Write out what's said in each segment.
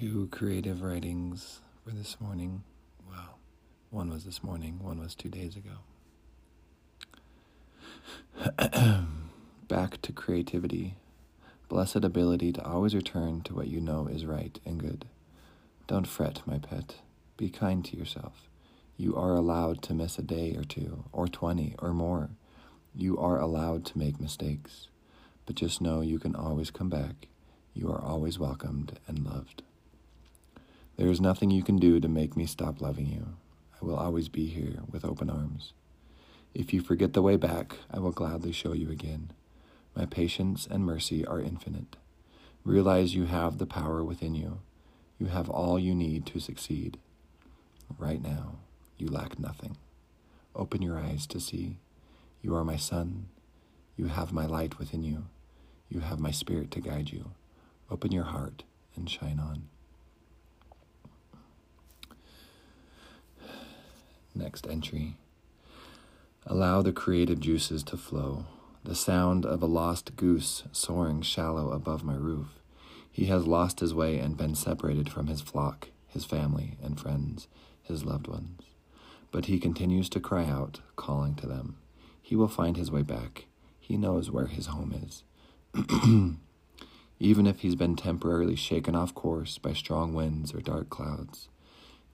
two creative writings for this morning. Well, one was this morning, one was two days ago. Back to creativity. Blessed ability to always return to what you know is right and good. Don't fret, my pet. Be kind to yourself. You are allowed to miss a day or two, or twenty, or more. You are allowed to make mistakes. But just know you can always come back. You are always welcomed and loved. There is nothing you can do to make me stop loving you. I will always be here with open arms. If you forget the way back, I will gladly show you again. My patience and mercy are infinite. Realize you have the power within you. You have all you need to succeed. Right now, you lack nothing. Open your eyes to see. You are my son. You have my light within you. You have my spirit to guide you. Open your heart and shine on. Next entry. Allow the creative juices to flow. The sound of a lost goose soaring shallow above my roof. He has lost his way and been separated from his flock, his family and friends, his loved ones. But he continues to cry out, calling to them. He will find his way back. He knows where his home is. Even if he's been temporarily shaken off course by strong winds or dark clouds.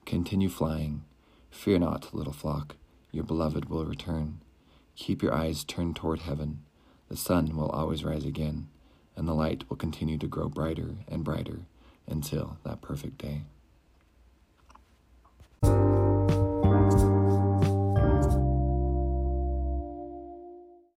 Continue flying Fear not, little flock, your beloved will return. Keep your eyes turned toward heaven. The sun will always rise again, and the light will continue to grow brighter and brighter until that perfect day.